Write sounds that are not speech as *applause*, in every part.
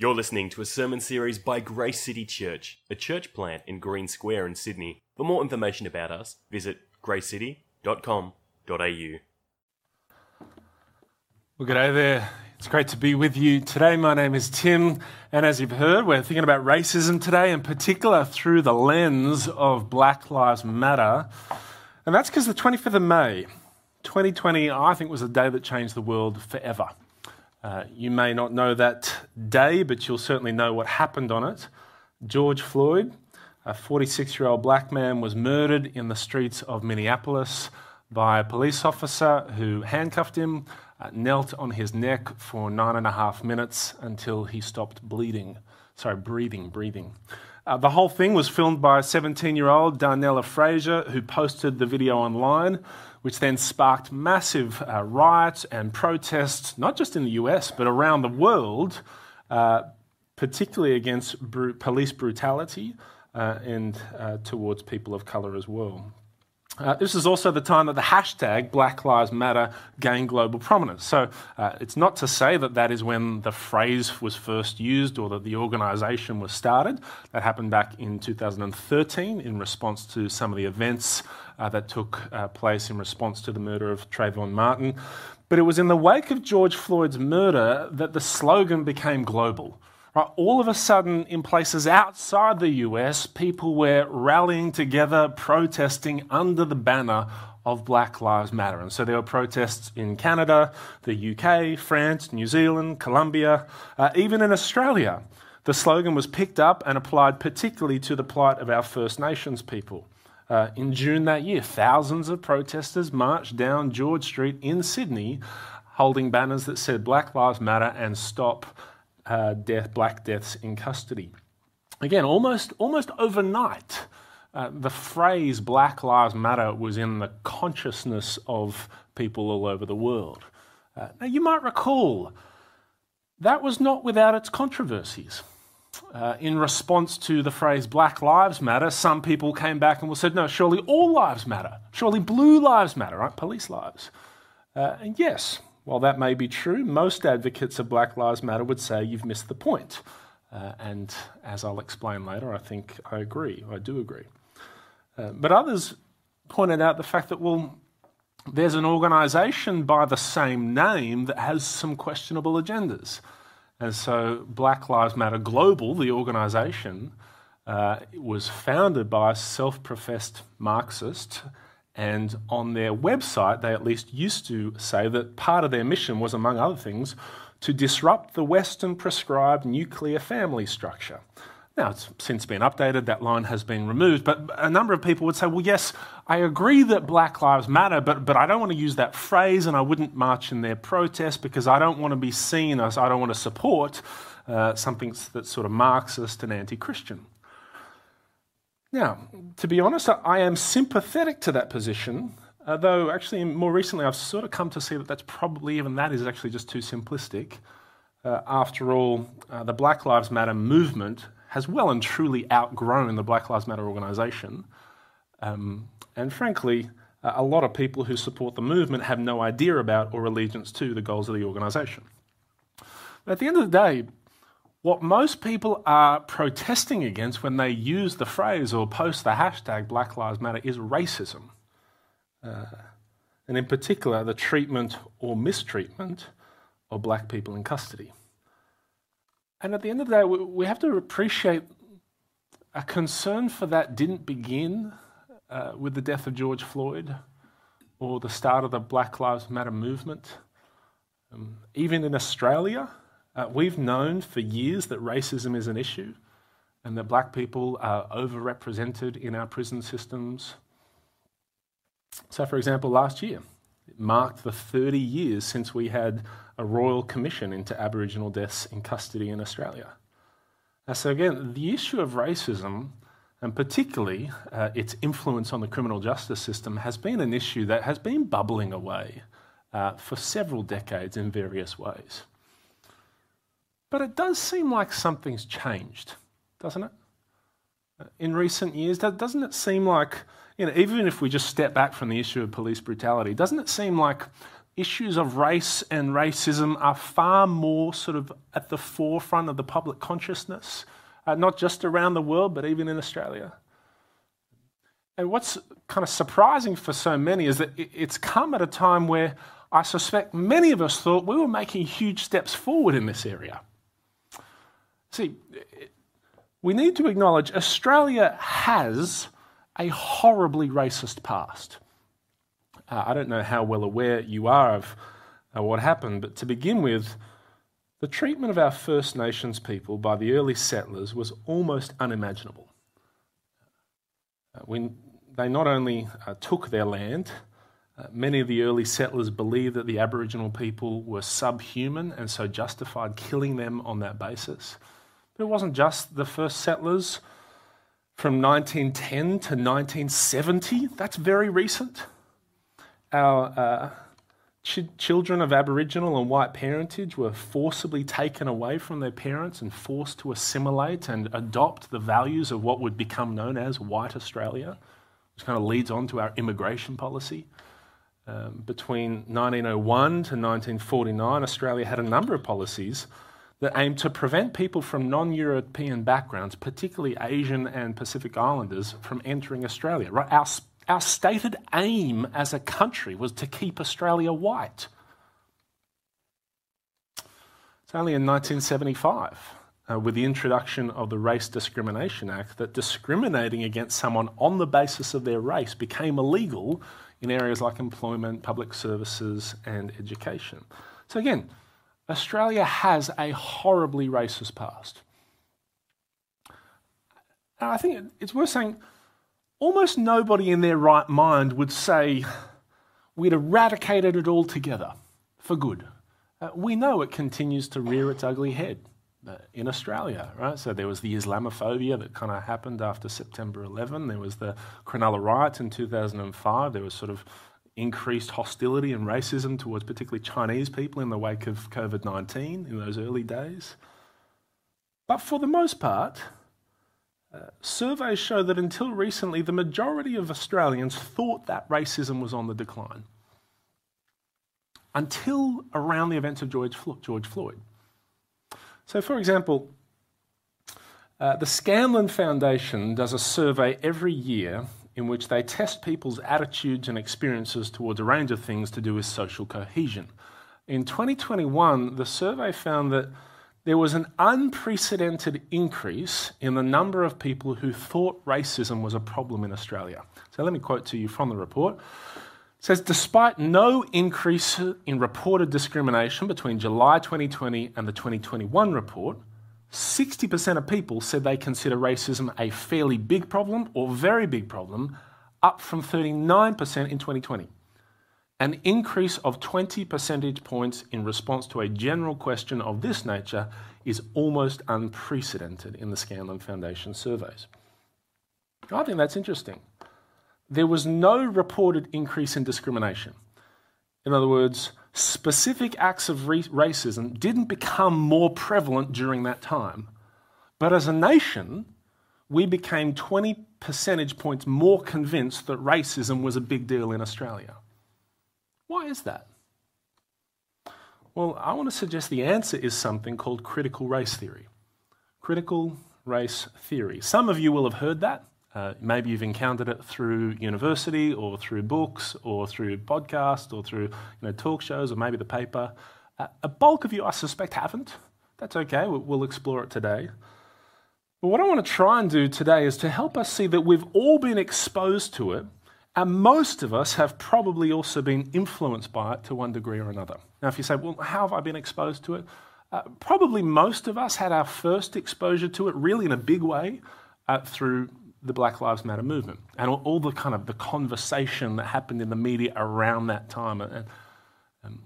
You're listening to a sermon series by Grace City Church, a church plant in Green Square in Sydney. For more information about us, visit gracecity.com.au. Well, good day there. It's great to be with you today. My name is Tim, and as you've heard, we're thinking about racism today, in particular through the lens of Black Lives Matter. And that's because the 25th of May, 2020, I think, was a day that changed the world forever. Uh, you may not know that day, but you'll certainly know what happened on it. George Floyd, a 46 year old black man, was murdered in the streets of Minneapolis by a police officer who handcuffed him, uh, knelt on his neck for nine and a half minutes until he stopped bleeding. Sorry, breathing, breathing. Uh, the whole thing was filmed by 17 year old Darnella Frazier, who posted the video online which then sparked massive uh, riots and protests, not just in the US, but around the world, uh, particularly against police brutality uh, and uh, towards people of colour as well. Uh, this is also the time that the hashtag Black Lives Matter gained global prominence. So uh, it's not to say that that is when the phrase was first used or that the organisation was started. That happened back in 2013 in response to some of the events that took uh, place in response to the murder of Trayvon Martin. But it was in the wake of George Floyd's murder that the slogan became global. Right, all of a sudden, in places outside the US, people were rallying together, protesting under the banner of Black Lives Matter. And so there were protests in Canada, the UK, France, New Zealand, Colombia, uh, even in Australia. The slogan was picked up and applied particularly to the plight of our First Nations people. Uh, in June that year, thousands of protesters marched down George Street in Sydney holding banners that said Black Lives Matter and Stop uh, death, black deaths in custody. Again, almost, almost overnight, uh, the phrase Black Lives Matter was in the consciousness of people all over the world. Uh, now, you might recall that was not without its controversies. Uh, in response to the phrase Black Lives Matter, some people came back and said, no, surely all lives matter. Surely blue lives matter, right? Police lives. Uh, and yes, while that may be true, most advocates of Black Lives Matter would say you've missed the point. Uh, and as I'll explain later, I think I agree, I do agree. Uh, but others pointed out the fact that, well, there's an organisation by the same name that has some questionable agendas. And so Black Lives Matter Global, the organisation, uh, was founded by a self professed Marxist and on their website, they at least used to say that part of their mission was, among other things, to disrupt the Western prescribed nuclear family structure. Now, it's since been updated, that line has been removed, but a number of people would say, well, yes, I agree that Black Lives Matter, but, but I don't want to use that phrase and I wouldn't march in their protest because I don't want to be seen as I don't want to support uh, something that's sort of Marxist and anti Christian. Now, to be honest, I am sympathetic to that position, though actually more recently I've sort of come to see that that's probably even that is actually just too simplistic. Uh, after all, uh, the Black Lives Matter movement has well and truly outgrown the Black Lives Matter organisation. Um, and frankly, a lot of people who support the movement have no idea about or allegiance to the goals of the organisation. But at the end of the day, what most people are protesting against when they use the phrase or post the hashtag Black Lives Matter is racism. Uh, and in particular, the treatment or mistreatment of black people in custody. And at the end of the day, we have to appreciate a concern for that didn't begin uh, with the death of George Floyd or the start of the Black Lives Matter movement. Um, even in Australia, uh, we've known for years that racism is an issue and that black people are overrepresented in our prison systems. So, for example, last year, it marked the 30 years since we had a royal commission into Aboriginal deaths in custody in Australia. So, again, the issue of racism, and particularly uh, its influence on the criminal justice system, has been an issue that has been bubbling away uh, for several decades in various ways. But it does seem like something's changed, doesn't it? Uh, in recent years, doesn't it seem like, you know, even if we just step back from the issue of police brutality, doesn't it seem like issues of race and racism are far more sort of at the forefront of the public consciousness, uh, not just around the world, but even in Australia. And what's kind of surprising for so many is that it's come at a time where I suspect many of us thought we were making huge steps forward in this area. See, we need to acknowledge Australia has a horribly racist past. Uh, I don't know how well aware you are of uh, what happened, but to begin with, the treatment of our First Nations people by the early settlers was almost unimaginable. Uh, when they not only uh, took their land, uh, many of the early settlers believed that the Aboriginal people were subhuman and so justified killing them on that basis. But it wasn't just the first settlers from 1910 to 1970. That's very recent. Our uh, ch- children of Aboriginal and white parentage were forcibly taken away from their parents and forced to assimilate and adopt the values of what would become known as white Australia, which kind of leads on to our immigration policy. Um, between 1901 to 1949, Australia had a number of policies that aimed to prevent people from non European backgrounds, particularly Asian and Pacific Islanders, from entering Australia. Right? Our, our stated aim as a country was to keep Australia white. It's only in 1975, uh, with the introduction of the Race Discrimination Act, that discriminating against someone on the basis of their race became illegal in areas like employment, public services, and education. So, again, Australia has a horribly racist past. And I think it's worth saying almost nobody in their right mind would say we'd eradicated it altogether for good. Uh, we know it continues to rear its ugly head uh, in Australia, right? So there was the Islamophobia that kind of happened after September 11. There was the Cronulla riots in 2005. There was sort of increased hostility and racism towards particularly Chinese people in the wake of COVID 19 in those early days. But for the most part, surveys show that until recently, the majority of Australians thought that racism was on the decline. Until around the events of George, George Floyd. So, for example, uh, the Scanlon Foundation does a survey every year in which they test people's attitudes and experiences towards a range of things to do with social cohesion. In 2021, the survey found that there was an unprecedented increase in the number of people who thought racism was a problem in Australia. So let me quote to you from the report. It says, despite no increase in reported discrimination between July 2020 and the 2021 report, 60% of people said they consider racism a fairly big problem or very big problem, up from 39% in 2020. An increase of 20 percentage points in response to a general question of this nature is almost unprecedented in the Scanlon Foundation surveys. I think that's interesting. There was no reported increase in discrimination. In other words, specific acts of racism didn't become more prevalent during that time. But as a nation, we became 20 percentage points more convinced that racism was a big deal in Australia. Why is that? Well, I want to suggest the answer is something called critical race theory. Critical race theory. Some of you will have heard that. Uh, maybe you've encountered it through university or through books or through podcasts or through you know, talk shows or maybe the paper. Uh, a bulk of you, I suspect, haven't. That's okay, we'll, we'll explore it today. But what I want to try and do today is to help us see that we've all been exposed to it, and most of us have probably also been influenced by it to one degree or another. Now, if you say, well, how have I been exposed to it? Uh, probably most of us had our first exposure to it really in a big way uh, through the Black Lives Matter movement and all, all, the kind of the conversation that happened in the media around that time. And, um,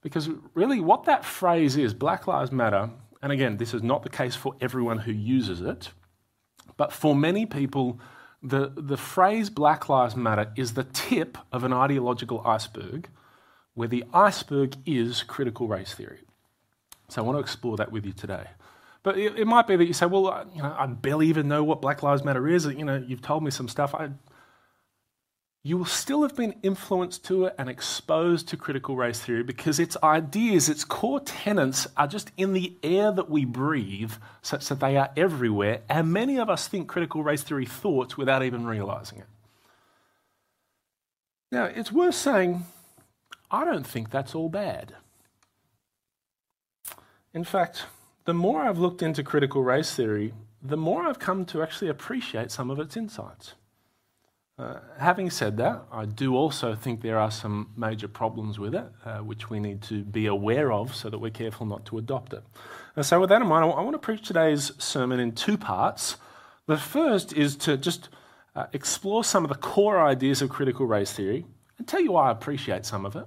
because really, what that phrase is, Black Lives Matter, and again, this is not the case for everyone who uses it, but for many people, the, the phrase Black Lives Matter is the tip of an ideological iceberg where the iceberg is critical race theory. So I want to explore that with you today. But it, it, might be that you say, well, I, you know, I barely even know what Black Lives Matter is. You know, you've told me some stuff. I, you will still have been influenced to it and exposed to critical race theory because its ideas, its core tenets are just in the air that we breathe, such that they are everywhere. And many of us think critical race theory thoughts without even realizing it. Now, it's worth saying, I don't think that's all bad. In fact, the more I've looked into critical race theory, the more I've come to actually appreciate some of its insights. Uh, having said that, I do also think there are some major problems with it, uh, which we need to be aware of so that we're careful not to adopt it. And so, with that in mind, I, want to preach today's sermon in two parts. The first is to just uh, explore some of the core ideas of critical race theory and tell you why I appreciate some of it.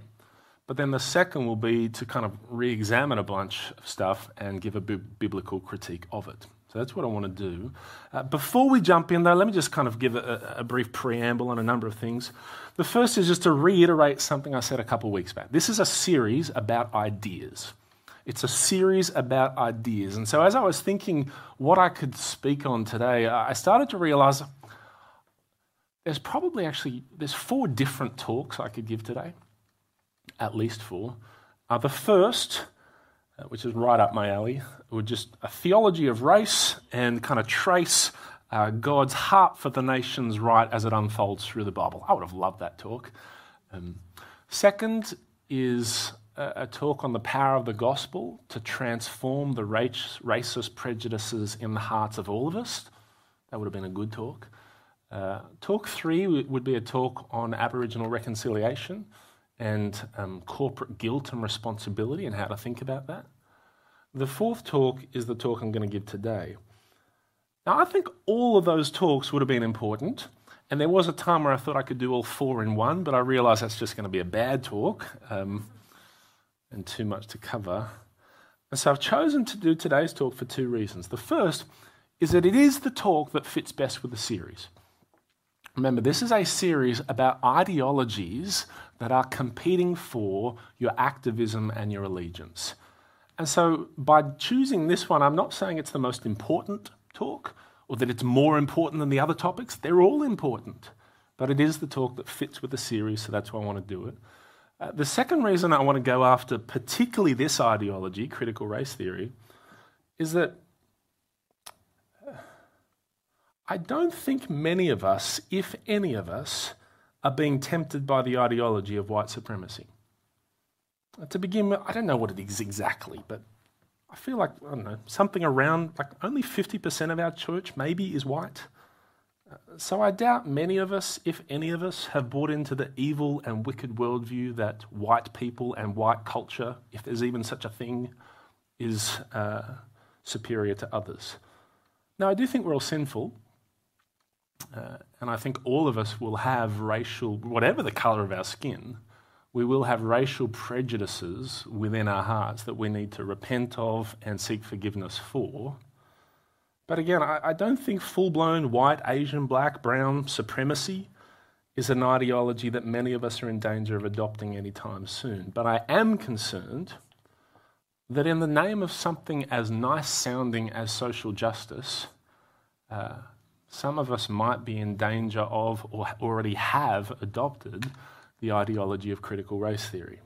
But then the second will be to kind of re examine a bunch of stuff and give a bi- biblical critique of it. So that's what I want to do. Uh, before we jump in, though, let me just kind of give a, a, brief preamble on a number of things. The first is just to reiterate something I said a couple weeks back. This is a series about ideas. It's a series about ideas. And so as I was thinking what I could speak on today, I started to realize there's probably actually there's four different talks I could give today, at least four. Uh, the first which is right up my alley. Would just a theology of race and kind of trace uh, God's heart for the nations right as it unfolds through the Bible. I would have loved that talk. Um, second is a, a, talk on the power of the gospel to transform the race, racist prejudices in the hearts of all of us. That would have been a good talk. Uh, talk three would be a talk on Aboriginal reconciliation and um, corporate guilt and responsibility and how to think about that. The fourth talk is the talk I'm going to give today. Now, I think all of those talks would have been important, and there was a time where I thought I could do all four in one, but I realised that's just going to be a bad talk um, and too much to cover. And so I've chosen to do today's talk for two reasons. The first is that it is the talk that fits best with the series. Remember, this is a series about ideologies that are competing for your activism and your allegiance. And so, by choosing this one, I'm not saying it's the most important talk or that it's more important than the other topics. They're all important. But it is the talk that fits with the series, so that's why I want to do it. Uh, the second reason I want to go after, particularly this ideology, critical race theory, is that I don't think many of us, if any of us, are being tempted by the ideology of white supremacy. To begin with, I don't know what it is exactly, but I feel like, I don't know, something around like only 50% of our church maybe is white. So I doubt many of us, if any of us, have bought into the evil and wicked worldview that white people and white culture, if there's even such a thing, is uh, superior to others. Now, I do think we're all sinful, uh, and I think all of us will have racial, whatever the colour of our skin, we will have racial prejudices within our hearts that we need to repent of and seek forgiveness for. But again, I, I don't think full blown white, Asian, black, brown supremacy is an ideology that many of us are in danger of adopting anytime soon. But I am concerned that in the name of something as nice sounding as social justice, uh, some of us might be in danger of or already have adopted the ideology of critical race theory.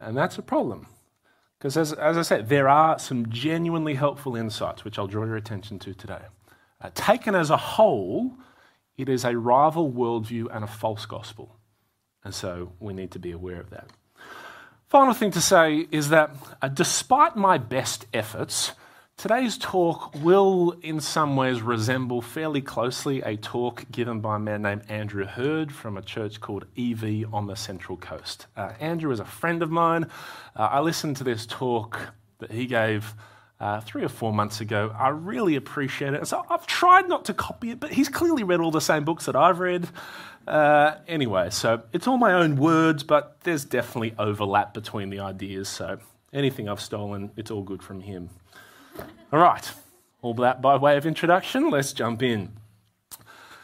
And that's a problem. Because, as, as I said, there are some genuinely helpful insights which I'll draw your attention to today. Uh, taken as a whole, it is a rival worldview and a false gospel. And so we need to be aware of that. Final thing to say is that uh, despite my best efforts, Today's talk will, in some ways, resemble fairly closely a talk given by a man named Andrew Heard from a church called EV on the Central Coast. Uh, Andrew is a friend of mine. Uh, I listened to this talk that he gave uh, three or four months ago. I really appreciate it. So I've tried not to copy it, but he's clearly read all the same books that I've read. Uh, anyway, so it's all my own words, but there's definitely overlap between the ideas. So anything I've stolen, it's all good from him. All right, all that by way of introduction, let's jump in.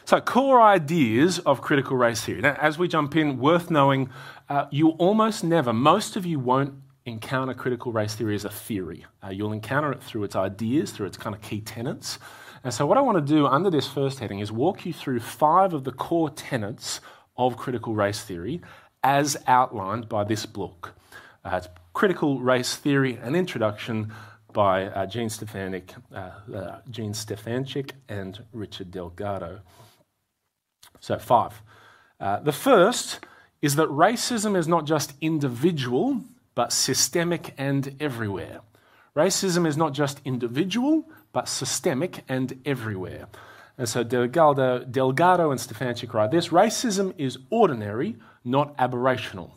So, core ideas of critical race theory. Now, as we jump in, worth knowing, uh, you almost never, most of you won't encounter critical race theory as a theory. Uh, you'll encounter it through its ideas, through its kind of key tenets. And so, what I want to do under this first heading is walk you through five of the core tenets of critical race theory as outlined by this book. Uh, it's Critical Race Theory An Introduction by uh, Jean, Stefanik, uh, uh, Jean Stefancic and Richard Delgado. So, five. Uh, the first is that racism is not just individual, but systemic and everywhere. Racism is not just individual, but systemic and everywhere. And so Delgado, Delgado and Stefancic write this racism is ordinary, not aberrational.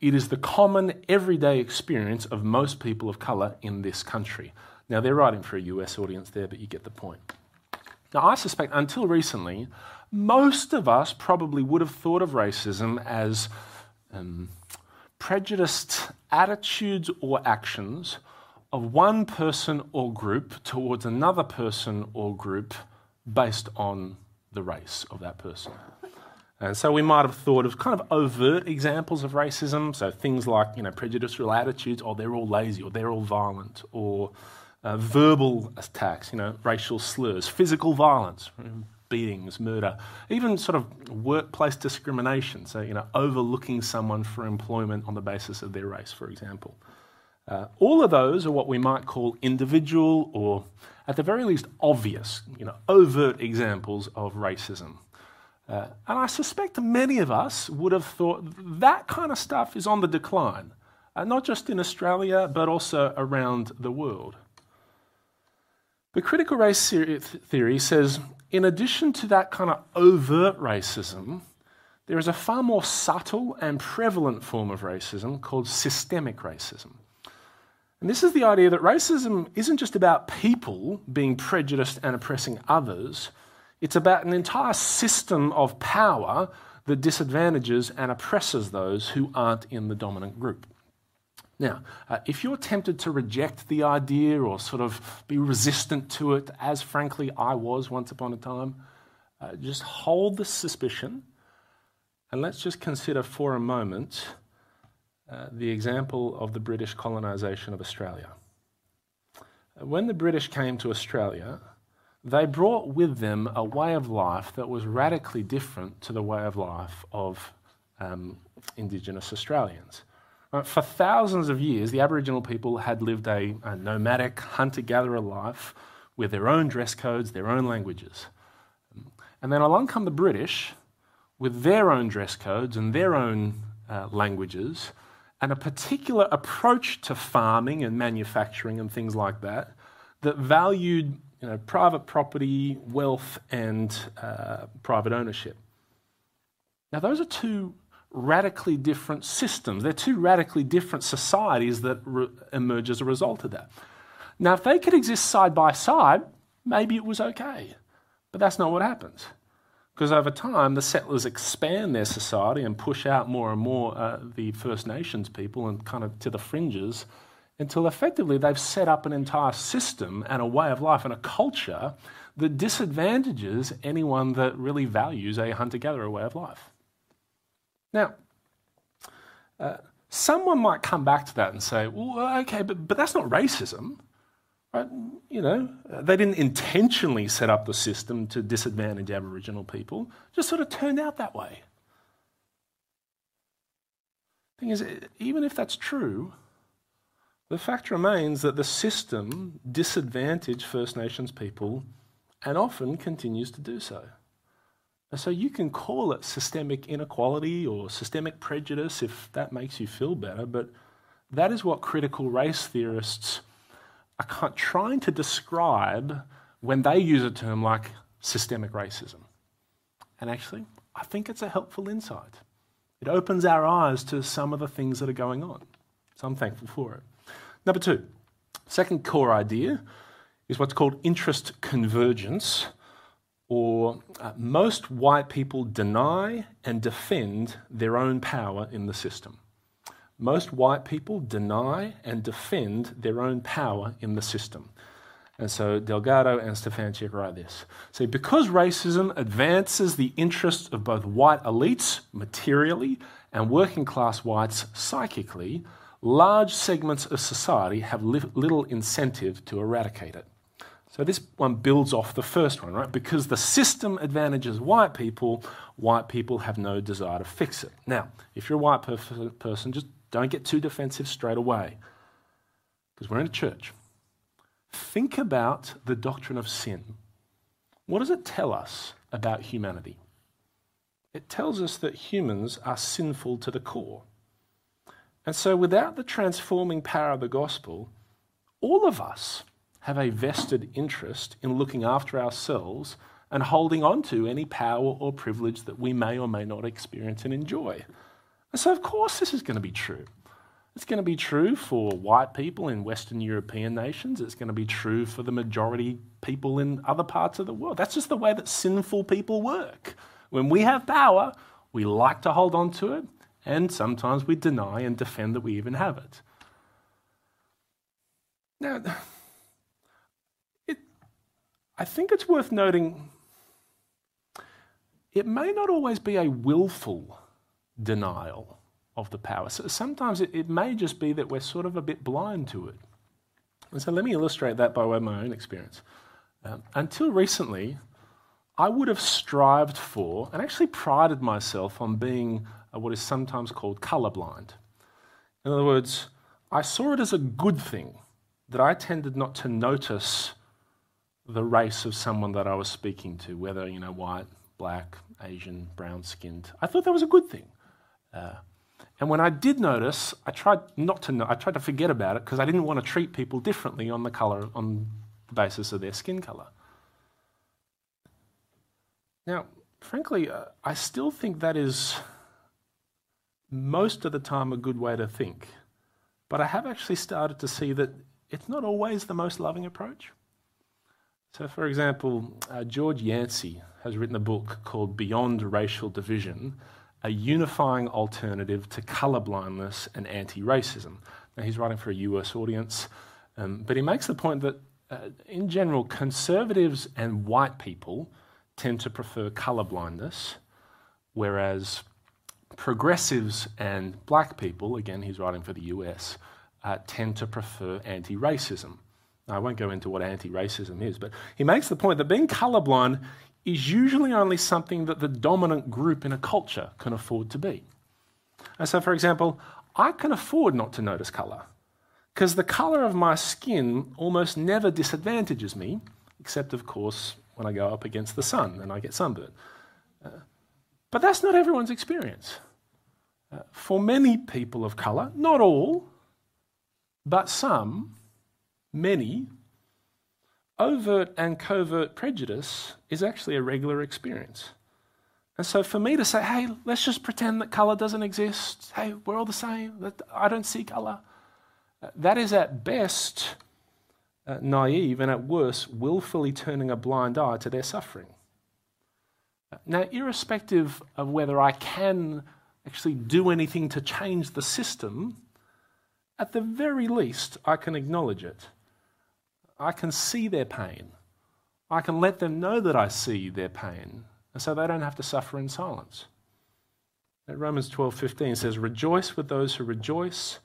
It is the common, everyday experience of most people of colour in this country. Now, they're writing for a US audience there, but you get the point. Now, I suspect until recently, most of us probably would have thought of racism as um, prejudiced attitudes or actions of one person or group towards another person or group based on the race of that person. And so we might have thought of kind of overt examples of racism, so things like you know prejudicial attitudes, or oh, they're all lazy, or they're all violent, or uh, verbal attacks, you know, racial slurs, physical violence, beatings, murder, even sort of workplace discrimination, so you know overlooking someone for employment on the basis of their race, for example. Uh, all of those are what we might call individual or, at the very least, obvious, you know, overt examples of racism. Uh, and I suspect many of us would have thought that kind of stuff is on the decline, uh, not just in Australia, but also around the world. But critical race theory says, in addition to that kind of overt racism, there is a far more subtle and prevalent form of racism called systemic racism. And this is the idea that racism isn't just about people being prejudiced and oppressing others, it's about an entire system of power that disadvantages and oppresses those who aren't in the dominant group. Now, uh, if you're tempted to reject the idea or sort of be resistant to it, as frankly I was once upon a time, uh, just hold the suspicion and let's just consider for a moment uh, the example of the British colonisation of Australia. Uh, when the British came to Australia, they brought with them a way of life that was radically different to the way of life of um, Indigenous Australians. Uh, for thousands of years, the Aboriginal people had lived a, a nomadic hunter gatherer life with their own dress codes, their own languages. And then along come the British with their own dress codes and their own uh, languages and a particular approach to farming and manufacturing and things like that that valued you know, private property, wealth, and uh, private ownership. Now, those are two radically different systems. They're two radically different societies that re- emerge as a result of that. Now, if they could exist side by side, maybe it was okay. But that's not what happens. Because over time, the settlers expand their society and push out more and more uh, the First Nations people and kind of to the fringes until effectively they've set up an entire system and a way of life and a culture that disadvantages anyone that really values a hunter gatherer way of life. Now, uh, someone might come back to that and say, well, okay, but, but that's not racism. Right? You know, they didn't intentionally set up the system to disadvantage Aboriginal people, just sort of turned out that way. Thing is, even if that's true, the fact remains that the system disadvantaged First Nations people and often continues to do so. So you can call it systemic inequality or systemic prejudice if that makes you feel better, but that is what critical race theorists are trying to describe when they use a term like systemic racism. And actually, I think it's a helpful insight. It opens our eyes to some of the things that are going on. So I'm thankful for it. Number two, second core idea is what's called interest convergence, or uh, most white people deny and defend their own power in the system. Most white people deny and defend their own power in the system. And so Delgado and Stefancic write this. Say, because racism advances the interests of both white elites materially and working class whites psychically, large segments of society have li- little incentive to eradicate it. So this one builds off the first one, right? Because the system advantages white people, white people have no desire to fix it. Now, if you're a white per- person, just don't get too defensive straight away, because we're in a church. Think about the doctrine of sin. What does it tell us about humanity? It tells us that humans are sinful to the core. And so, without the transforming power of the gospel, all of us have a vested interest in looking after ourselves and holding on to any power or privilege that we may or may not experience and enjoy. And so, of course, this is going to be true. It's going to be true for white people in Western European nations. It's going to be true for the majority people in other parts of the world. That's just the way that sinful people work. When we have power, we like to hold on to it, and sometimes we deny and defend that we even have it. Now, it, I think it's worth noting it may not always be a willful denial of the power. So sometimes it, it may just be that we're sort of a bit blind to it. And so let me illustrate that by way of my own experience. Um, until recently, I would have strived for and actually prided myself on being uh, what is sometimes called colorblind. In other words, I saw it as a good thing that I tended not to notice the race of someone that I was speaking to, whether, you know, white, black, Asian, brown skinned. I thought that was a good thing. Uh, and when I did notice, I tried not to know, I tried to forget about it because I didn't want to treat people differently on the color, on the basis of their skin color. Now, frankly, uh, I still think that is most of the time a good way to think. But I have actually started to see that it's not always the most loving approach. So, for example, uh, George Yancey has written a book called Beyond Racial Division A Unifying Alternative to Colorblindness and Anti Racism. Now, he's writing for a US audience, um, but he makes the point that, uh, in general, conservatives and white people tend to prefer colorblindness, whereas progressives and black people, again, he's writing for the US, uh, tend to prefer anti racism. I won't go into what anti racism is, but he makes the point that being colorblind is usually only something that the dominant group in a culture can afford to be. And so, for example, I can afford not to notice colour because the colour of my skin almost never disadvantages me, except, of course, when I go up against the sun and I get sunburned. Uh, but that's not everyone's experience. For many people of colour, not all, but some, many, overt and covert prejudice is actually a regular experience. And so for me to say, hey, let's just pretend that colour doesn't exist, hey, we're all the same, I don't see colour, that is at best uh, naive and at worst willfully turning a blind eye to their suffering. Now, irrespective of whether I can actually do anything to change the system, at the very least, I can acknowledge it. I can see their pain. I can let them know that I see their pain, and so they don't have to suffer in silence. Romans 12:15 says, "Rejoice with those who rejoice,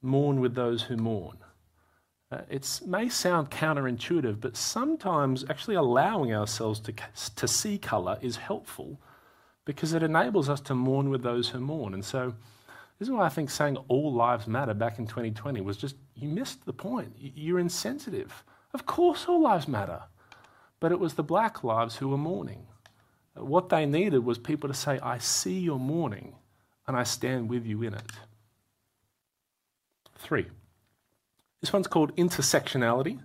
mourn with those who mourn." Uh, it may sound counterintuitive, but sometimes actually allowing ourselves to, to see colour is helpful because it enables us to mourn with those who mourn. And so, this is why I think saying all lives matter back in 2020 was just, you missed the point. You're insensitive. Of course, all lives matter. But it was the black lives who were mourning. What they needed was people to say, I see your mourning and I stand with you in it. Three. This one's called intersectionality.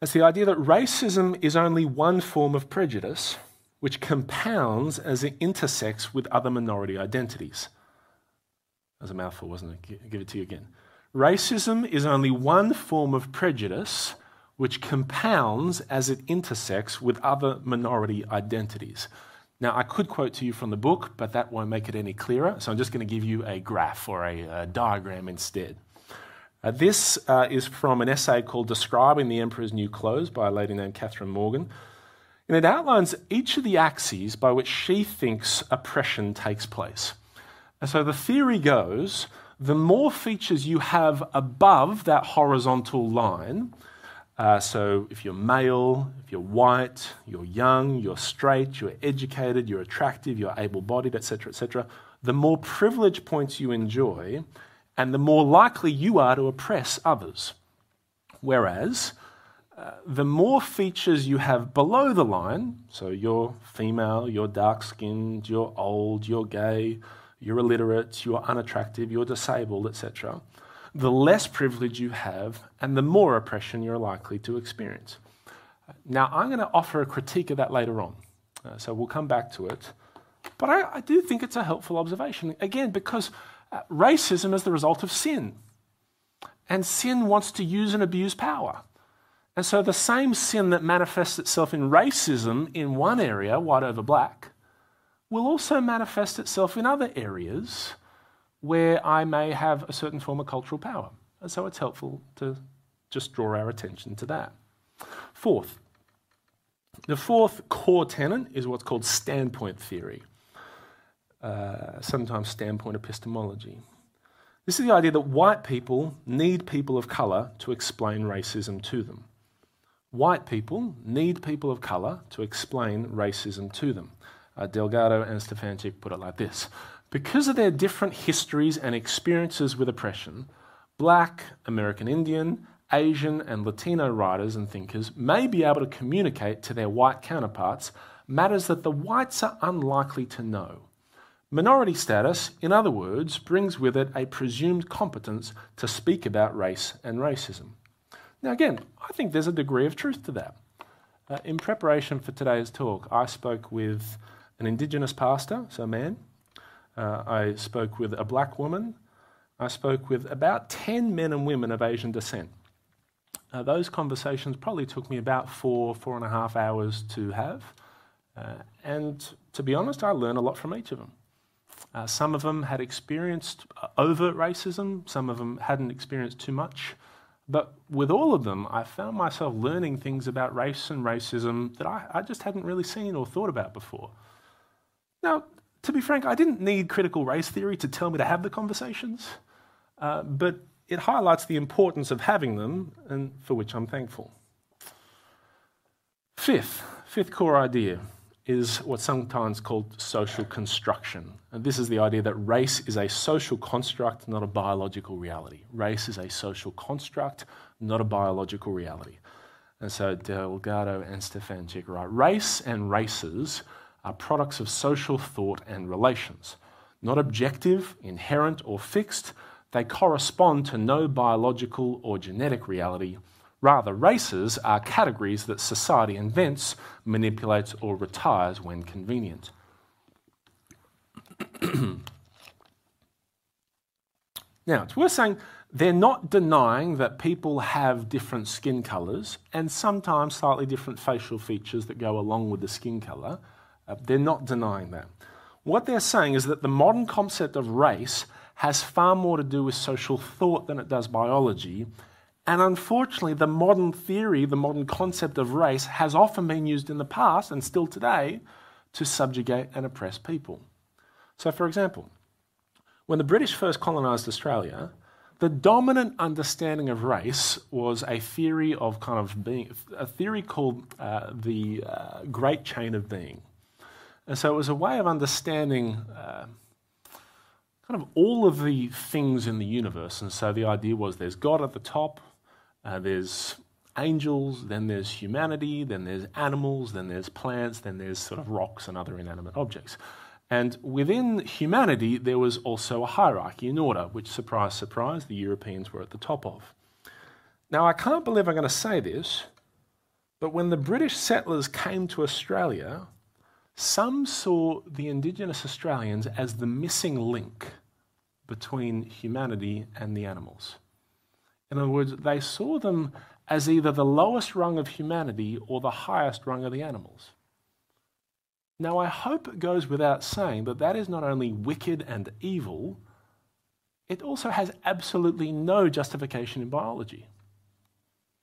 It's the idea that racism is only one form of prejudice which compounds as it intersects with other minority identities. That's a mouthful, wasn't it? Give it to you again. Racism is only one form of prejudice which compounds as it intersects with other minority identities. Now, I could quote to you from the book, but that won't make it any clearer, so I'm just going to give you a graph or a, a diagram instead. Uh, this uh, is from an essay called Describing the Emperor's New Clothes by a lady named Kathryn Morgan. And it outlines each of the axes by which she thinks oppression takes place. And so the theory goes the more features you have above that horizontal line, Uh, so if you're male, if you're white, you're young, you're straight, you're educated, you're attractive, you're able-bodied, etc., etc., the more privilege points you enjoy, and the more likely you are to oppress others. Whereas uh, the more features you have below the line, so you're female, you're dark skinned, you're old, you're gay, you're illiterate, you're unattractive, you're disabled, etc., the less privilege you have and the more oppression you're likely to experience. Now, I'm going to offer a critique of that later on, uh, so we'll come back to it. But I, I, do think it's a helpful observation, again, because uh, racism is the result of sin. And sin wants to use and abuse power. And so the same sin that manifests itself in racism in one area, white over black, will also manifest itself in other areas where I may have a certain form of cultural power. And so it's helpful to just draw our attention to that. Fourth, the fourth core tenet is what's called standpoint theory, uh, sometimes standpoint epistemology. This is the idea that white people need people of colour to explain racism to them. White people need people of colour to explain racism to them. Uh, Delgado and Stefancic put it like this Because of their different histories and experiences with oppression, black, American Indian, Asian, and Latino writers and thinkers may be able to communicate to their white counterparts matters that the whites are unlikely to know. Minority status, in other words, brings with it a presumed competence to speak about race and racism. Now, again, I think there's a degree of truth to that. Uh, in preparation for today's talk, I spoke with an Indigenous pastor, so a man. Uh, I spoke with a black woman. I spoke with about 10 men and women of Asian descent. Uh, those conversations probably took me about four, four and a half hours to have. Uh, and to be honest, I learned a lot from each of them. Uh, some of them had experienced uh, overt racism, some of them hadn't experienced too much. But with all of them, I found myself learning things about race and racism that I, I just hadn't really seen or thought about before. Now, to be frank, I didn't need critical race theory to tell me to have the conversations, uh, but it highlights the importance of having them, and for which I'm thankful. Fifth, fifth core idea is what's sometimes called social construction. And this is the idea that race is a social construct, not a biological reality. Race is a social construct, not a biological reality. And so Delgado and Stefancic write race and races are products of social thought and relations. Not objective, inherent, or fixed, they correspond to no biological or genetic reality Rather, races are categories that society invents, manipulates, or retires when convenient. *clears throat* now, it's worth saying they're not denying that people have different skin colours and sometimes slightly different facial features that go along with the skin colour. Uh, they're not denying that. What they're saying is that the modern concept of race has far more to do with social thought than it does biology, and unfortunately, the modern theory, the modern concept of race, has often been used in the past and still today to subjugate and oppress people. So, for example, when the British first colonised Australia, the dominant understanding of race was a theory of kind of being, a theory called uh, the uh, Great Chain of Being. And so it was a way of understanding uh, kind of all of the things in the universe. And so the idea was there's God at the top, uh, there's angels, then there's humanity, then there's animals, then there's plants, then there's sort of rocks and other inanimate objects. And within humanity, there was also a hierarchy in order, which, surprise, surprise, the Europeans were at the top of. Now, I can't believe I'm going to say this, but when the British settlers came to Australia, some saw the Indigenous Australians as the missing link between humanity and the animals. In other words, they saw them as either the lowest rung of humanity or the highest rung of the animals. Now, I hope it goes without saying that that is not only wicked and evil, it also has absolutely no justification in biology.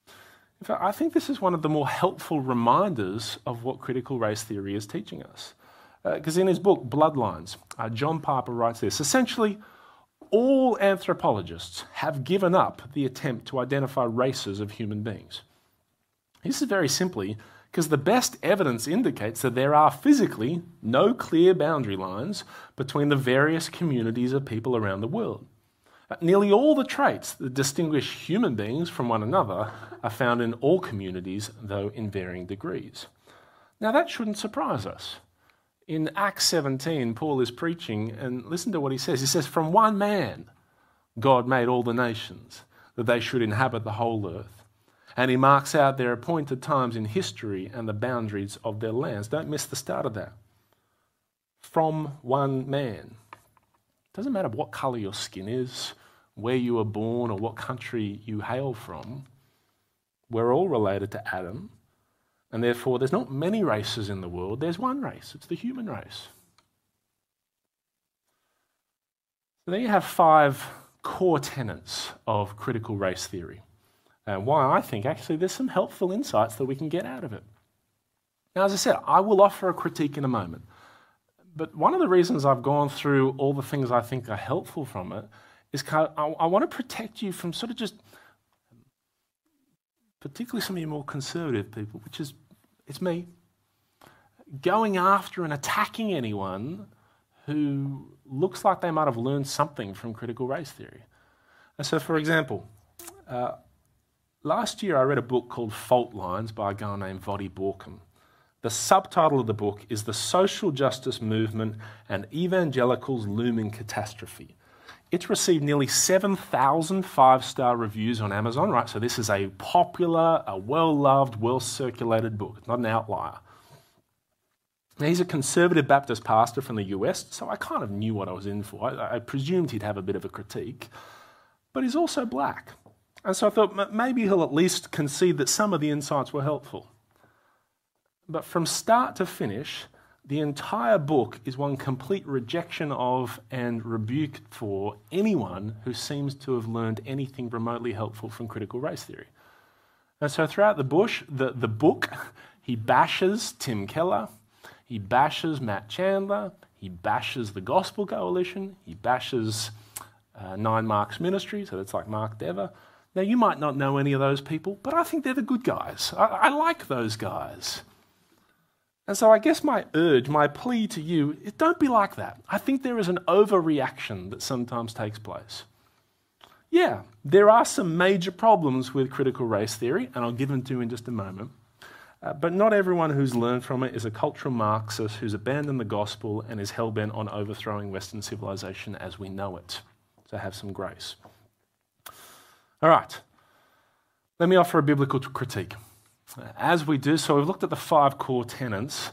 In fact, I think this is one of the more helpful reminders of what critical race theory is teaching us. Because uh, in his book, Bloodlines, uh, John Piper writes this essentially, all anthropologists have given up the attempt to identify races of human beings. This is very simply because the best evidence indicates that there are physically no clear boundary lines between the various communities of people around the world. Nearly all the traits that distinguish human beings from one another are found in all communities, though in varying degrees. Now, that shouldn't surprise us. In Acts 17, Paul is preaching, and listen to what he says. He says, From one man, God made all the nations, that they should inhabit the whole earth. And he marks out their appointed times in history and the boundaries of their lands. Don't miss the start of that. From one man. Doesn't matter what colour your skin is, where you were born, or what country you hail from. We're all related to Adam. And therefore, there's not many races in the world, there's one race it's the human race. So there you have five core tenets of critical race theory, and why I think actually there's some helpful insights that we can get out of it. Now, as I said, I will offer a critique in a moment. But one of the reasons I've gone through all the things I think are helpful from it is I, I want to protect you from sort of just, particularly some of you more conservative people, which is, it's me, going after and attacking anyone who looks like they might have learned something from critical race theory. And so, for example, uh, last year I read a book called Fault Lines by a guy named Voddie Baucham. The subtitle of the book is The Social Justice Movement and Evangelicals' Looming Catastrophe. It's received nearly 7,000 five star reviews on Amazon, right? So, this is a popular, a well loved, well circulated book. It's not an outlier. Now, he's a conservative Baptist pastor from the US, so I kind of knew what I was in for. I, I presumed he'd have a bit of a critique. But he's also black. And so I thought maybe he'll at least concede that some of the insights were helpful. But from start to finish, the entire book is one complete rejection of and rebuke for anyone who seems to have learned anything remotely helpful from critical race theory. And so throughout the bush, the, the book, *laughs* he bashes Tim Keller, he bashes Matt Chandler. He bashes the Gospel Coalition. He bashes uh, Nine Marks Ministry, so that's like Mark Dever. Now, you might not know any of those people, but I think they're the good guys. I, I like those guys. And so I guess my urge, my plea to you is don't be like that. I think there is an overreaction that sometimes takes place. Yeah, there are some major problems with critical race theory, and I'll give them to you in just a moment. Uh, but not everyone who's learned from it is a cultural Marxist who's abandoned the gospel and is hell bent on overthrowing Western civilization as we know it. So have some grace. All right, let me offer a biblical critique. As we do so, we've looked at the five core tenets.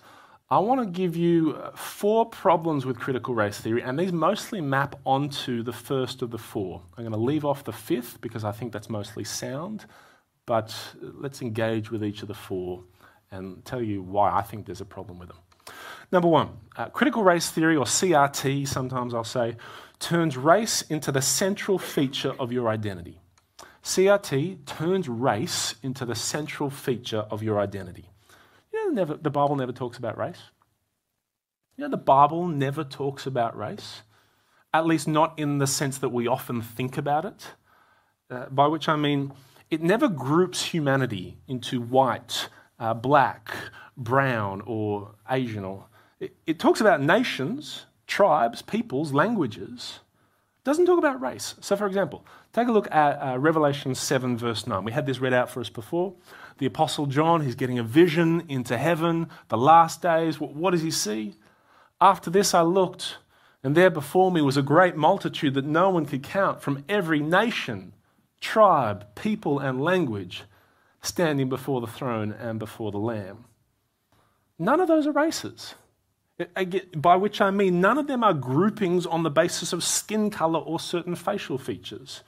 I want to give you uh, four problems with critical race theory, and these mostly map onto the first of the four. I'm going to leave off the fifth because I think that's mostly sound, but let's engage with each of the four and tell you why I think there's a problem with them. Number one, uh, critical race theory, or CRT, sometimes I'll say, turns race into the central feature of your identity. CRT turns race into the central feature of your identity. You know, never, the Bible never talks about race. You know, the Bible never talks about race, at least not in the sense that we often think about it, uh, by which I mean it never groups humanity into white, uh, black, brown, or Asian. Or it, it talks about nations, tribes, peoples, languages. It doesn't talk about race. So, for example, take a look at uh, Revelation 7, verse 9. We had this read out for us before. The Apostle John, he's getting a vision into heaven, the last days. What, what does he see? After this, I looked, and there before me was a great multitude that no one could count from every nation, tribe, people, and language standing before the throne and before the Lamb. None of those are races. By which I mean, none of them are groupings on the basis of skin color or certain facial features.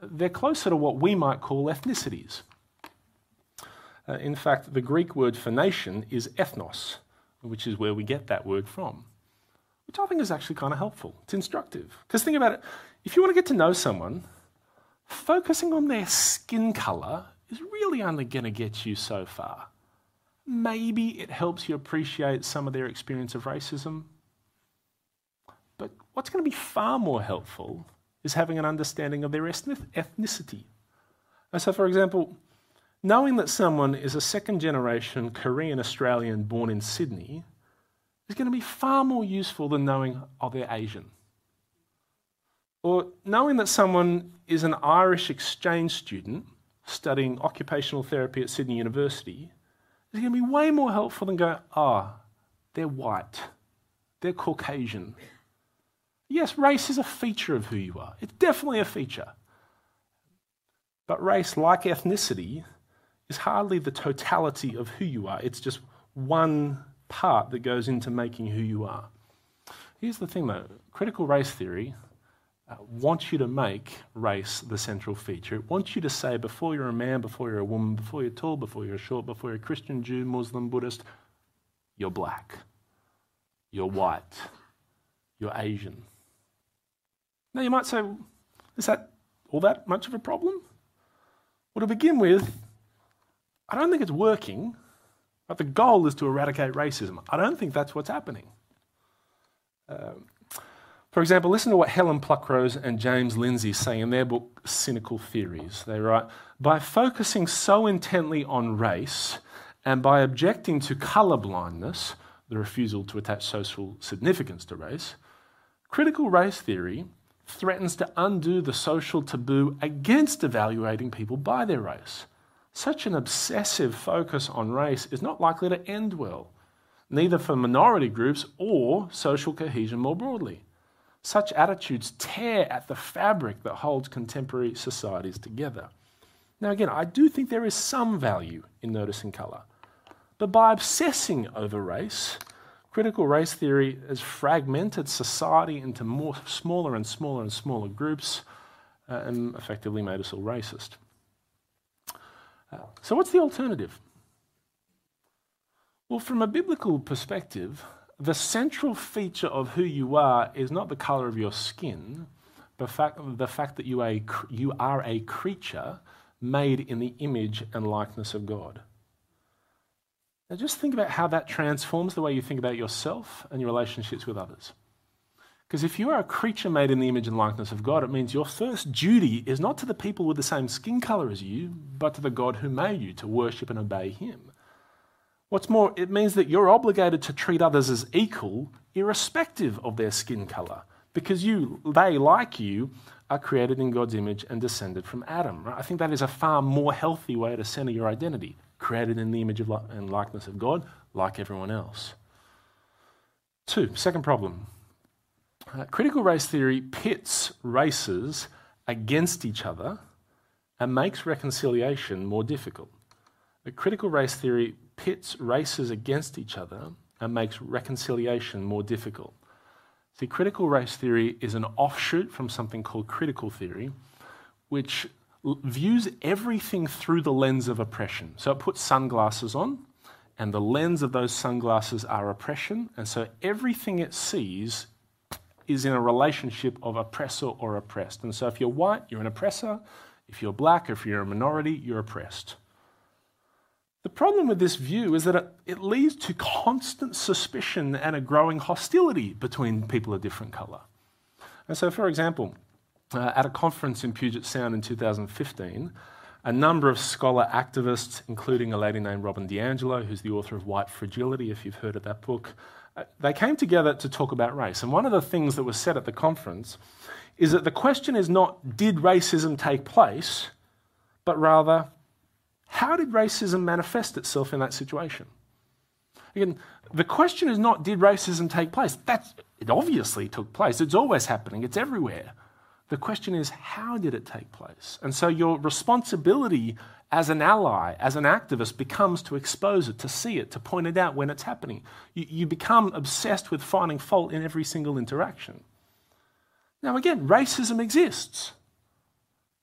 They're closer to what we might call ethnicities. Uh, in fact, the Greek word for nation is ethnos, which is where we get that word from, which I think is actually kind of helpful. It's instructive. Because think about it if you want to get to know someone, focusing on their skin color is really only going to get you so far. Maybe it helps you appreciate some of their experience of racism. But what's going to be far more helpful is having an understanding of their ethnicity. And so, for example, knowing that someone is a second generation Korean Australian born in Sydney is going to be far more useful than knowing, oh, they're Asian. Or knowing that someone is an Irish exchange student studying occupational therapy at Sydney University is going to be way more helpful than going, ah, oh, they're white, they're Caucasian. Yes, race is a feature of who you are, it's definitely a feature. But race, like ethnicity, is hardly the totality of who you are. It's just one part that goes into making who you are. Here's the thing though critical race theory uh, wants you to make race the central feature. It wants you to say before you're a man, before you're a woman, before you're tall, before you're short, before you're Christian, Jew, Muslim, Buddhist, you're black, you're white, you're Asian. Now you might say, is that all that much of a problem? Well, to begin with, I don't think it's working, but the goal is to eradicate racism. I don't think that's what's happening. Um, for example, listen to what Helen Pluckrose and James Lindsay say in their book, Cynical Theories. They write By focusing so intently on race and by objecting to colour blindness, the refusal to attach social significance to race, critical race theory threatens to undo the social taboo against evaluating people by their race. Such an obsessive focus on race is not likely to end well, neither for minority groups or social cohesion more broadly. Such attitudes tear at the fabric that holds contemporary societies together. Now, again, I do think there is some value in noticing colour, but by obsessing over race, critical race theory has fragmented society into more smaller and smaller and smaller groups uh, and effectively made us all racist. So, what's the alternative? Well, from a biblical perspective, the central feature of who you are is not the color of your skin, but fact, the fact that you a, you are a creature made in the image and likeness of God. Now, just think about how that transforms the way you think about yourself and your relationships with others. Because if you are a creature made in the image and likeness of God, it means your first duty is not to the people with the same skin color as you, but to the God who made you, to worship and obey Him. What's more, it means that you're obligated to treat others as equal, irrespective of their skin color, because you, they, like you, are created in God's image and descended from Adam. Right? I think that is a far more healthy way to center your identity, created in the image of and likeness of God, like everyone else. Two, second problem uh, critical race theory pits races against each other and makes reconciliation more difficult. Critical race theory pits races against each other and makes reconciliation more difficult. See, critical race theory is an offshoot from something called critical theory, which views everything through the lens of oppression. So it puts sunglasses on, and the lens of those sunglasses are oppression, and so everything it sees is in a relationship of oppressor or oppressed. And so if you're white, you're an oppressor. If you're black, if you're a minority, you're oppressed. The problem with this view is that it, it leads to constant suspicion and a growing hostility between people of different colour. And so, for example, uh, at a conference in Puget Sound in 2015, a number of scholar activists, including a lady named Robin DiAngelo, who's the author of White Fragility, if you've heard of that book, they came together to talk about race. And one of the things that was said at the conference is that the question is not did racism take place, but rather how did racism manifest itself in that situation? Again, the question is not did racism take place? That's, it obviously took place. It's always happening, it's everywhere. The question is how did it take place? And so your responsibility as an ally, as an activist, becomes to expose it, to see it, to point it out when it's happening. You, you become obsessed with finding fault in every single interaction. Now, again, racism exists.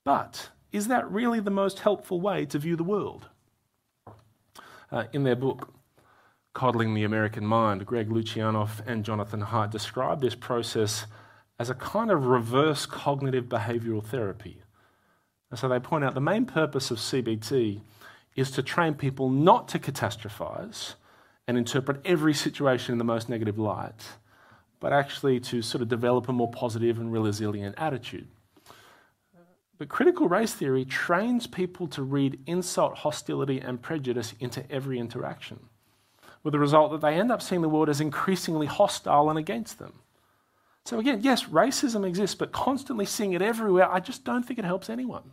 But is that really the most helpful way to view the world? Uh, in their book, Coddling the American Mind, Greg Lukianoff and Jonathan Haidt describe this process as a kind of reverse cognitive behavioral therapy. And so they point out the main purpose of CBT is to train people not to catastrophize and interpret every situation in the most negative light, but actually to sort of develop a more positive and resilient attitude. But critical race theory trains people to read insult, hostility, and prejudice into every interaction, with the result that they end up seeing the world as increasingly hostile and against them. So, again, yes, racism exists, but constantly seeing it everywhere, I just don't think it helps anyone.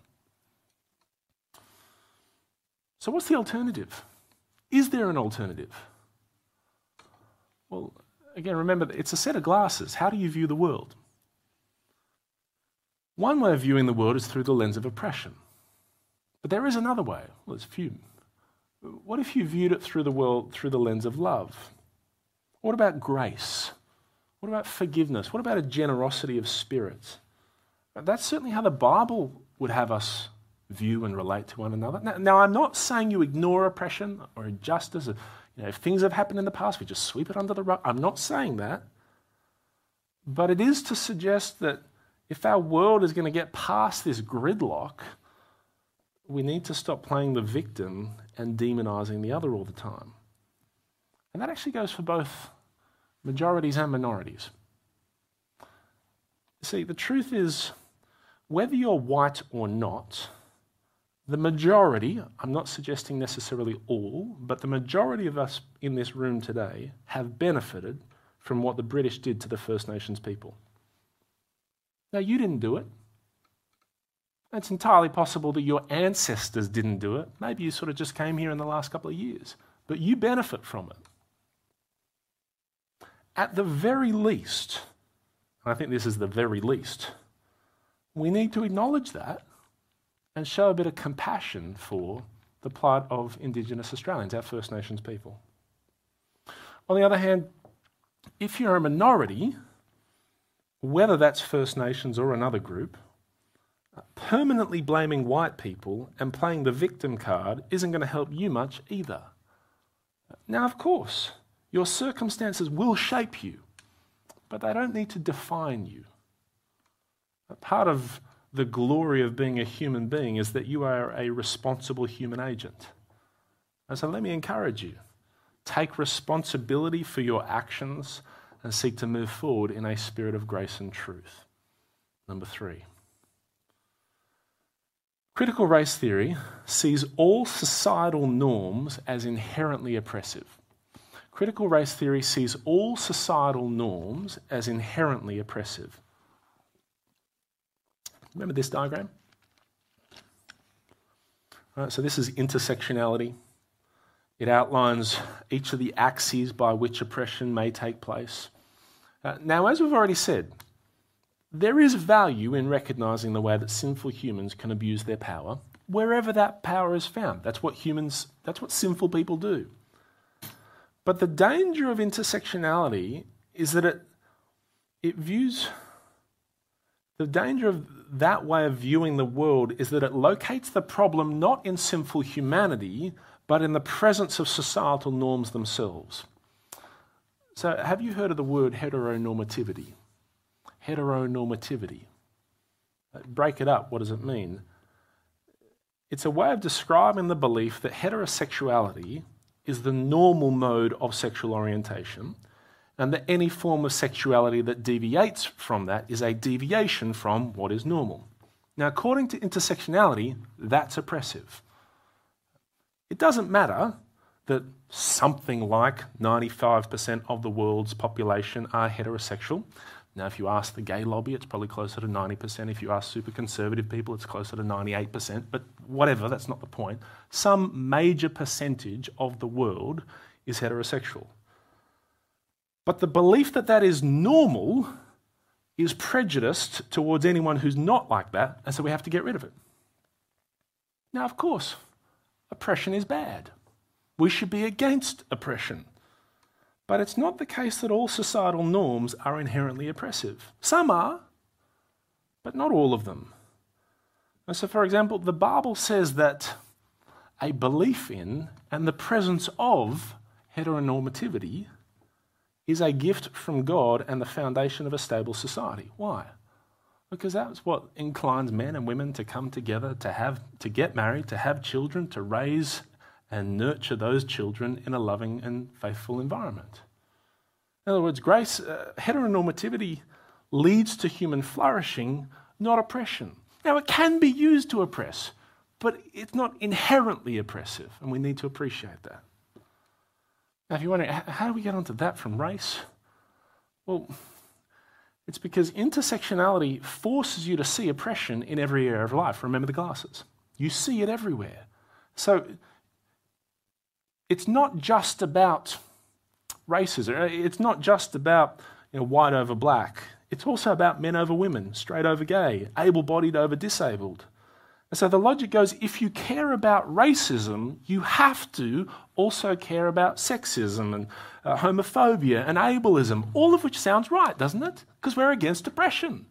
So, what's the alternative? Is there an alternative? Well, again, remember, it's a set of glasses. How do you view the world? One way of viewing the world is through the lens of oppression. But there is another way. Well, there's few. What if you viewed it through the world through the lens of love? What about grace? What about forgiveness? What about a generosity of spirit? That's certainly how the Bible would have us view and relate to one another. Now, now I'm not saying you ignore oppression or injustice. Or, you know, if things have happened in the past, we just sweep it under the rug. I'm not saying that. But it is to suggest that if our world is going to get past this gridlock, we need to stop playing the victim and demonizing the other all the time. And that actually goes for both majorities and minorities. See, the truth is, whether you're white or not, the majority, I'm not suggesting necessarily all, but the majority of us in this room today have benefited from what the British did to the First Nations people. Now, you didn't do it. It's entirely possible that your ancestors didn't do it. Maybe you sort of just came here in the last couple of years, but you benefit from it. At the very least, and I think this is the very least, we need to acknowledge that and show a bit of compassion for the plight of Indigenous Australians, our First Nations people. On the other hand, if you're a minority, whether that's First Nations or another group, permanently blaming white people and playing the victim card isn't going to help you much either. Now, of course, your circumstances will shape you, but they don't need to define you. Part of the glory of being a human being is that you are a responsible human agent. And so let me encourage you take responsibility for your actions and seek to move forward in a spirit of grace and truth. Number three. Critical race theory sees all societal norms as inherently oppressive. Critical race theory sees all societal norms as inherently oppressive. Remember this diagram? So this is intersectionality. It outlines each of the axes by which oppression may take place. Uh, now, as we've already said, there is value in recognizing the way that sinful humans can abuse their power wherever that power is found. That's what humans, that's what sinful people do. But the danger of intersectionality is that it, it views, the danger of that way of viewing the world is that it locates the problem not in sinful humanity, but in the presence of societal norms themselves. So, have you heard of the word heteronormativity? Heteronormativity. Break it up. What does it mean? It's a way of describing the belief that heterosexuality is the normal mode of sexual orientation, and that any form of sexuality that deviates from that is a deviation from what is normal. Now, according to intersectionality, that's oppressive. It doesn't matter that something like 95% of the world's population are heterosexual. Now, if you ask the gay lobby, it's probably closer to 90%. If you ask super conservative people, it's closer to 98%. But whatever, that's not the point. Some major percentage of the world is heterosexual. But the belief that that is normal is prejudiced towards anyone who's not like that, and so we have to get rid of it. Now, of course, oppression is bad. We should be against oppression. But it's not the case that all societal norms are inherently oppressive. Some are, but not all of them. And so, for example, the Bible says that a belief in and the presence of heteronormativity is a gift from God and the foundation of a stable society. Why? Because that's what inclines men and women to come together, to have to get married, to have children, to raise and nurture those children in a loving and faithful environment. In other words, grace, uh, heteronormativity leads to human flourishing, not oppression. Now, it can be used to oppress, but it's not inherently oppressive, and we need to appreciate that. Now, if you're wondering, how do we get onto that from race? Well, it's because intersectionality forces you to see oppression in every area of life. Remember the glasses. You see it everywhere. So it's not just about racism. It's not just about you know, white over black. It's also about men over women, straight over gay, able bodied over disabled. And so the logic goes if you care about racism, you have to also care about sexism and uh, homophobia and ableism, all of which sounds right, doesn't it? Because we're against oppression.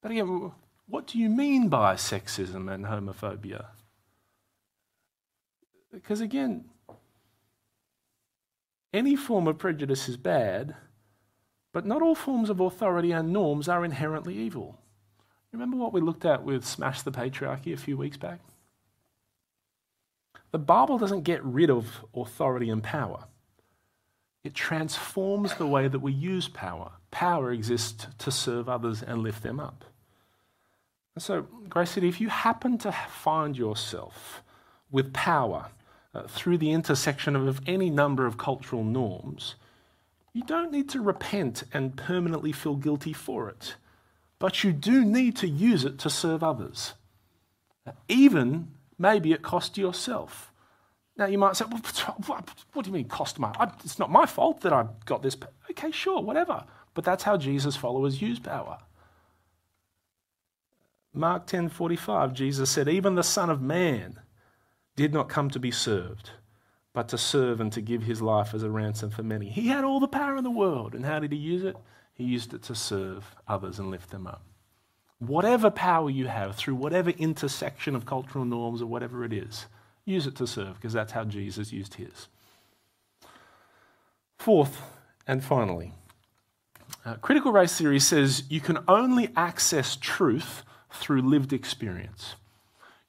But again, what do you mean by sexism and homophobia? Because again, any form of prejudice is bad, but not all forms of authority and norms are inherently evil. Remember what we looked at with Smash the Patriarchy a few weeks back? The Bible doesn't get rid of authority and power. It transforms the way that we use power. Power exists to serve others and lift them up. And so, Grace City, if you happen to find yourself with power uh, through the intersection of any number of cultural norms, you don't need to repent and permanently feel guilty for it, but you do need to use it to serve others, even maybe it cost to yourself. Now you might say, well, what do you mean cost my? It's not my fault that I've got this. Okay, sure, whatever. But that's how Jesus' followers use power. Mark 10:45, Jesus said, "Even the Son of Man did not come to be served, but to serve and to give his life as a ransom for many. He had all the power in the world. And how did he use it? He used it to serve others and lift them up. Whatever power you have, through whatever intersection of cultural norms or whatever it is, use it to serve, because that's how Jesus used his. Fourth and finally, uh, Critical Race Theory says you can only access truth through lived experience.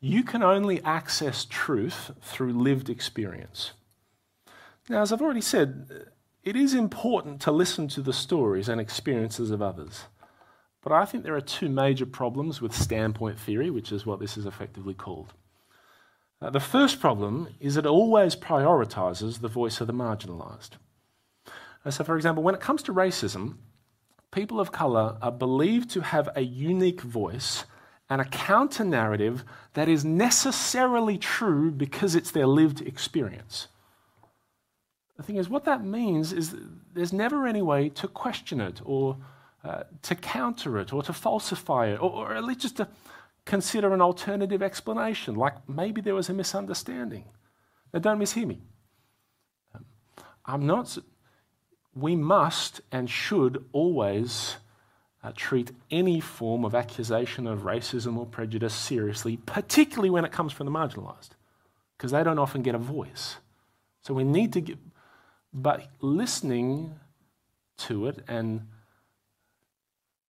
You can only access truth through lived experience. Now, as I've already said, it is important to listen to the stories and experiences of others. But I think there are two major problems with standpoint theory, which is what this is effectively called. Uh, the first problem is it always prioritizes the voice of the marginalized. Uh, so, for example, when it comes to racism, people of color are believed to have a unique voice and a counter narrative that is necessarily true because it's their lived experience. The thing is, what that means is there's never any way to question it or uh, to counter it or to falsify it or, or, at least just to consider an alternative explanation, like maybe there was a misunderstanding. Now, don't mishear me. Um, I'm not, we must and should always uh, treat any form of accusation of racism or prejudice seriously, particularly when it comes from the marginalised, because they don't often get a voice. So we need to get, but listening to it and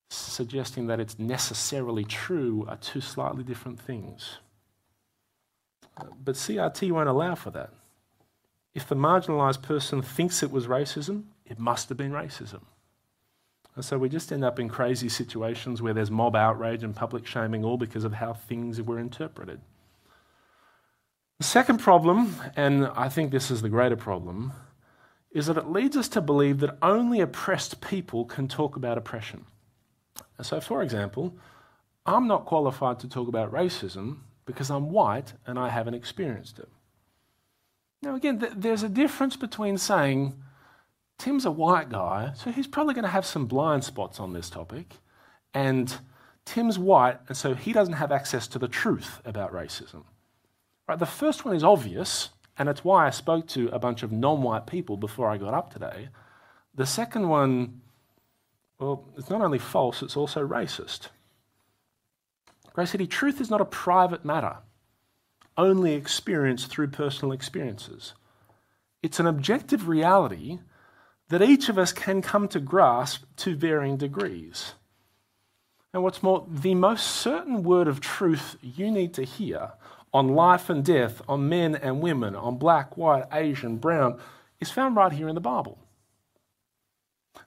suggesting that it's necessarily true are two slightly different things. But CRT won't allow for that. If the marginalised person thinks it was racism, it must have been racism. And so we just end up in crazy situations where there's mob outrage and public shaming, all because of how things were interpreted. The second problem, and I think this is the greater problem, is that it leads us to believe that only oppressed people can talk about oppression. So, for example, I'm not qualified to talk about racism because I'm white and I haven't experienced it. Now, again, th- there's a difference between saying, Tim's a white guy, so he's probably going to have some blind spots on this topic, and Tim's white, and so he doesn't have access to the truth about racism. Right, the first one is obvious, and it's why I spoke to a bunch of non white people before I got up today. The second one, well, it's not only false, it's also racist. Grace City, truth is not a private matter, only experienced through personal experiences. It's an objective reality that each of us can come to grasp to varying degrees. And what's more, the most certain word of truth you need to hear on life and death, on men and women, on black, white, Asian, brown, is found right here in the Bible.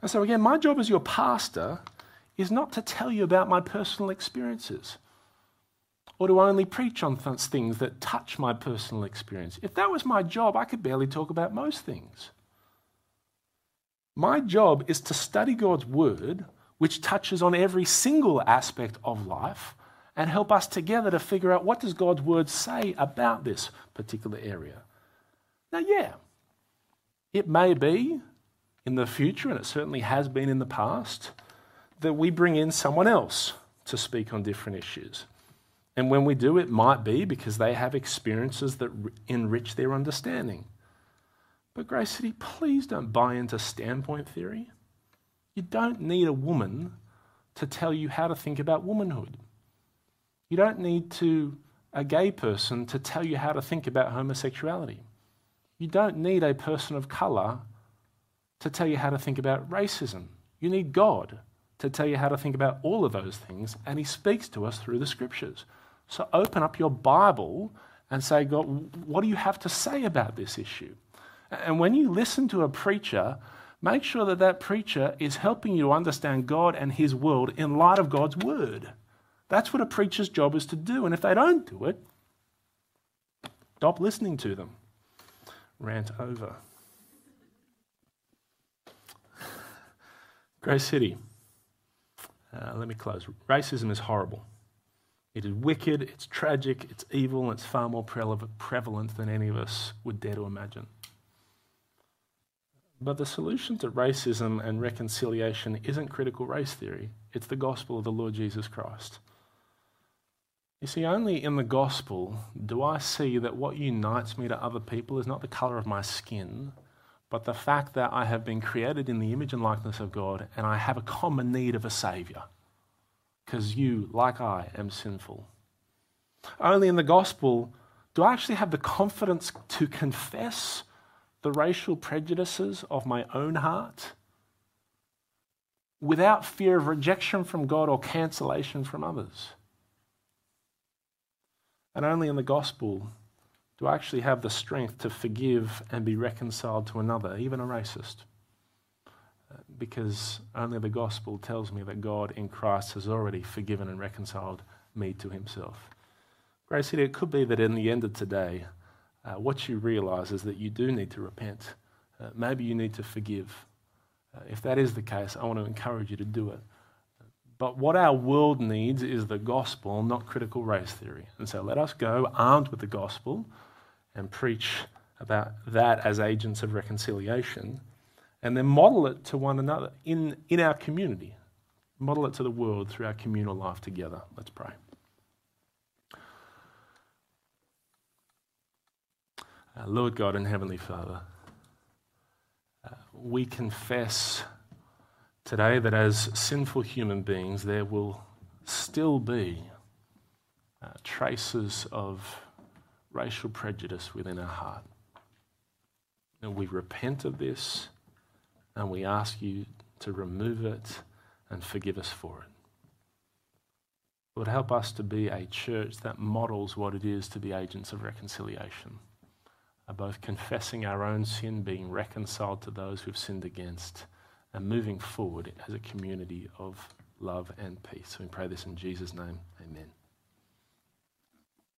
And so, again, my job as your pastor is not to tell you about my personal experiences Or to only preach on th- things that touch my personal experience? If that was my job, I could barely talk about most things. My job is to study God's word, which touches on every single aspect of life, and help us together to figure out what does God's word say about this particular area. Now, yeah, it may be in the future, and it certainly has been in the past, that we bring in someone else to speak on different issues. And when we do, it might be because they have experiences that enrich their understanding. But, Grace City, please don't buy into standpoint theory. You don't need a woman to tell you how to think about womanhood. You don't need to a gay person to tell you how to think about homosexuality. You don't need a person of colour to tell you how to think about racism. You need God to tell you how to think about all of those things, and He speaks to us through the scriptures. So open up your Bible and say, God, what do you have to say about this issue? And when you listen to a preacher, make sure that that preacher is helping you to understand God and His world in light of God's word. That's what a preacher's job is to do. And if they don't do it, stop listening to them. Rant over. *laughs* Grace City. Uh, let me close. Racism is horrible. It is wicked, it's tragic, it's evil, and it's far more prevalent than any of us would dare to imagine. But the solution to racism and reconciliation isn't critical race theory, it's the gospel of the Lord Jesus Christ. You see, only in the gospel do I see that what unites me to other people is not the colour of my skin, but the fact that I have been created in the image and likeness of God and I have a common need of a Saviour. Because you, like I, am sinful. Only in the gospel do I actually have the confidence to confess the racial prejudices of my own heart without fear of rejection from God or cancellation from others. And only in the gospel do I actually have the strength to forgive and be reconciled to another, even a racist? Because only the gospel tells me that God in Christ has already forgiven and reconciled me to himself. Grace City, it could be that in the end of today, uh, what you realize is that you do need to repent. Uh, maybe you need to forgive. Uh, if that is the case, I want to encourage you to do it. But what our world needs is the gospel, not critical race theory. And so let us go armed with the gospel and preach about that as agents of reconciliation and then model it to one another in, in our community. Model it to the world through our communal life together. Let's pray. Uh, Lord God and Heavenly Father, uh, we confess today that as sinful human beings, there will still be uh, traces of racial prejudice within our heart. And we repent of this and we ask you to remove it and forgive us for it. Lord, help us to be a church that models what it is to be agents of reconciliation, both confessing our own sin, being reconciled to those we've sinned against and moving forward as a community of love and peace. We pray this in Jesus' name. Amen.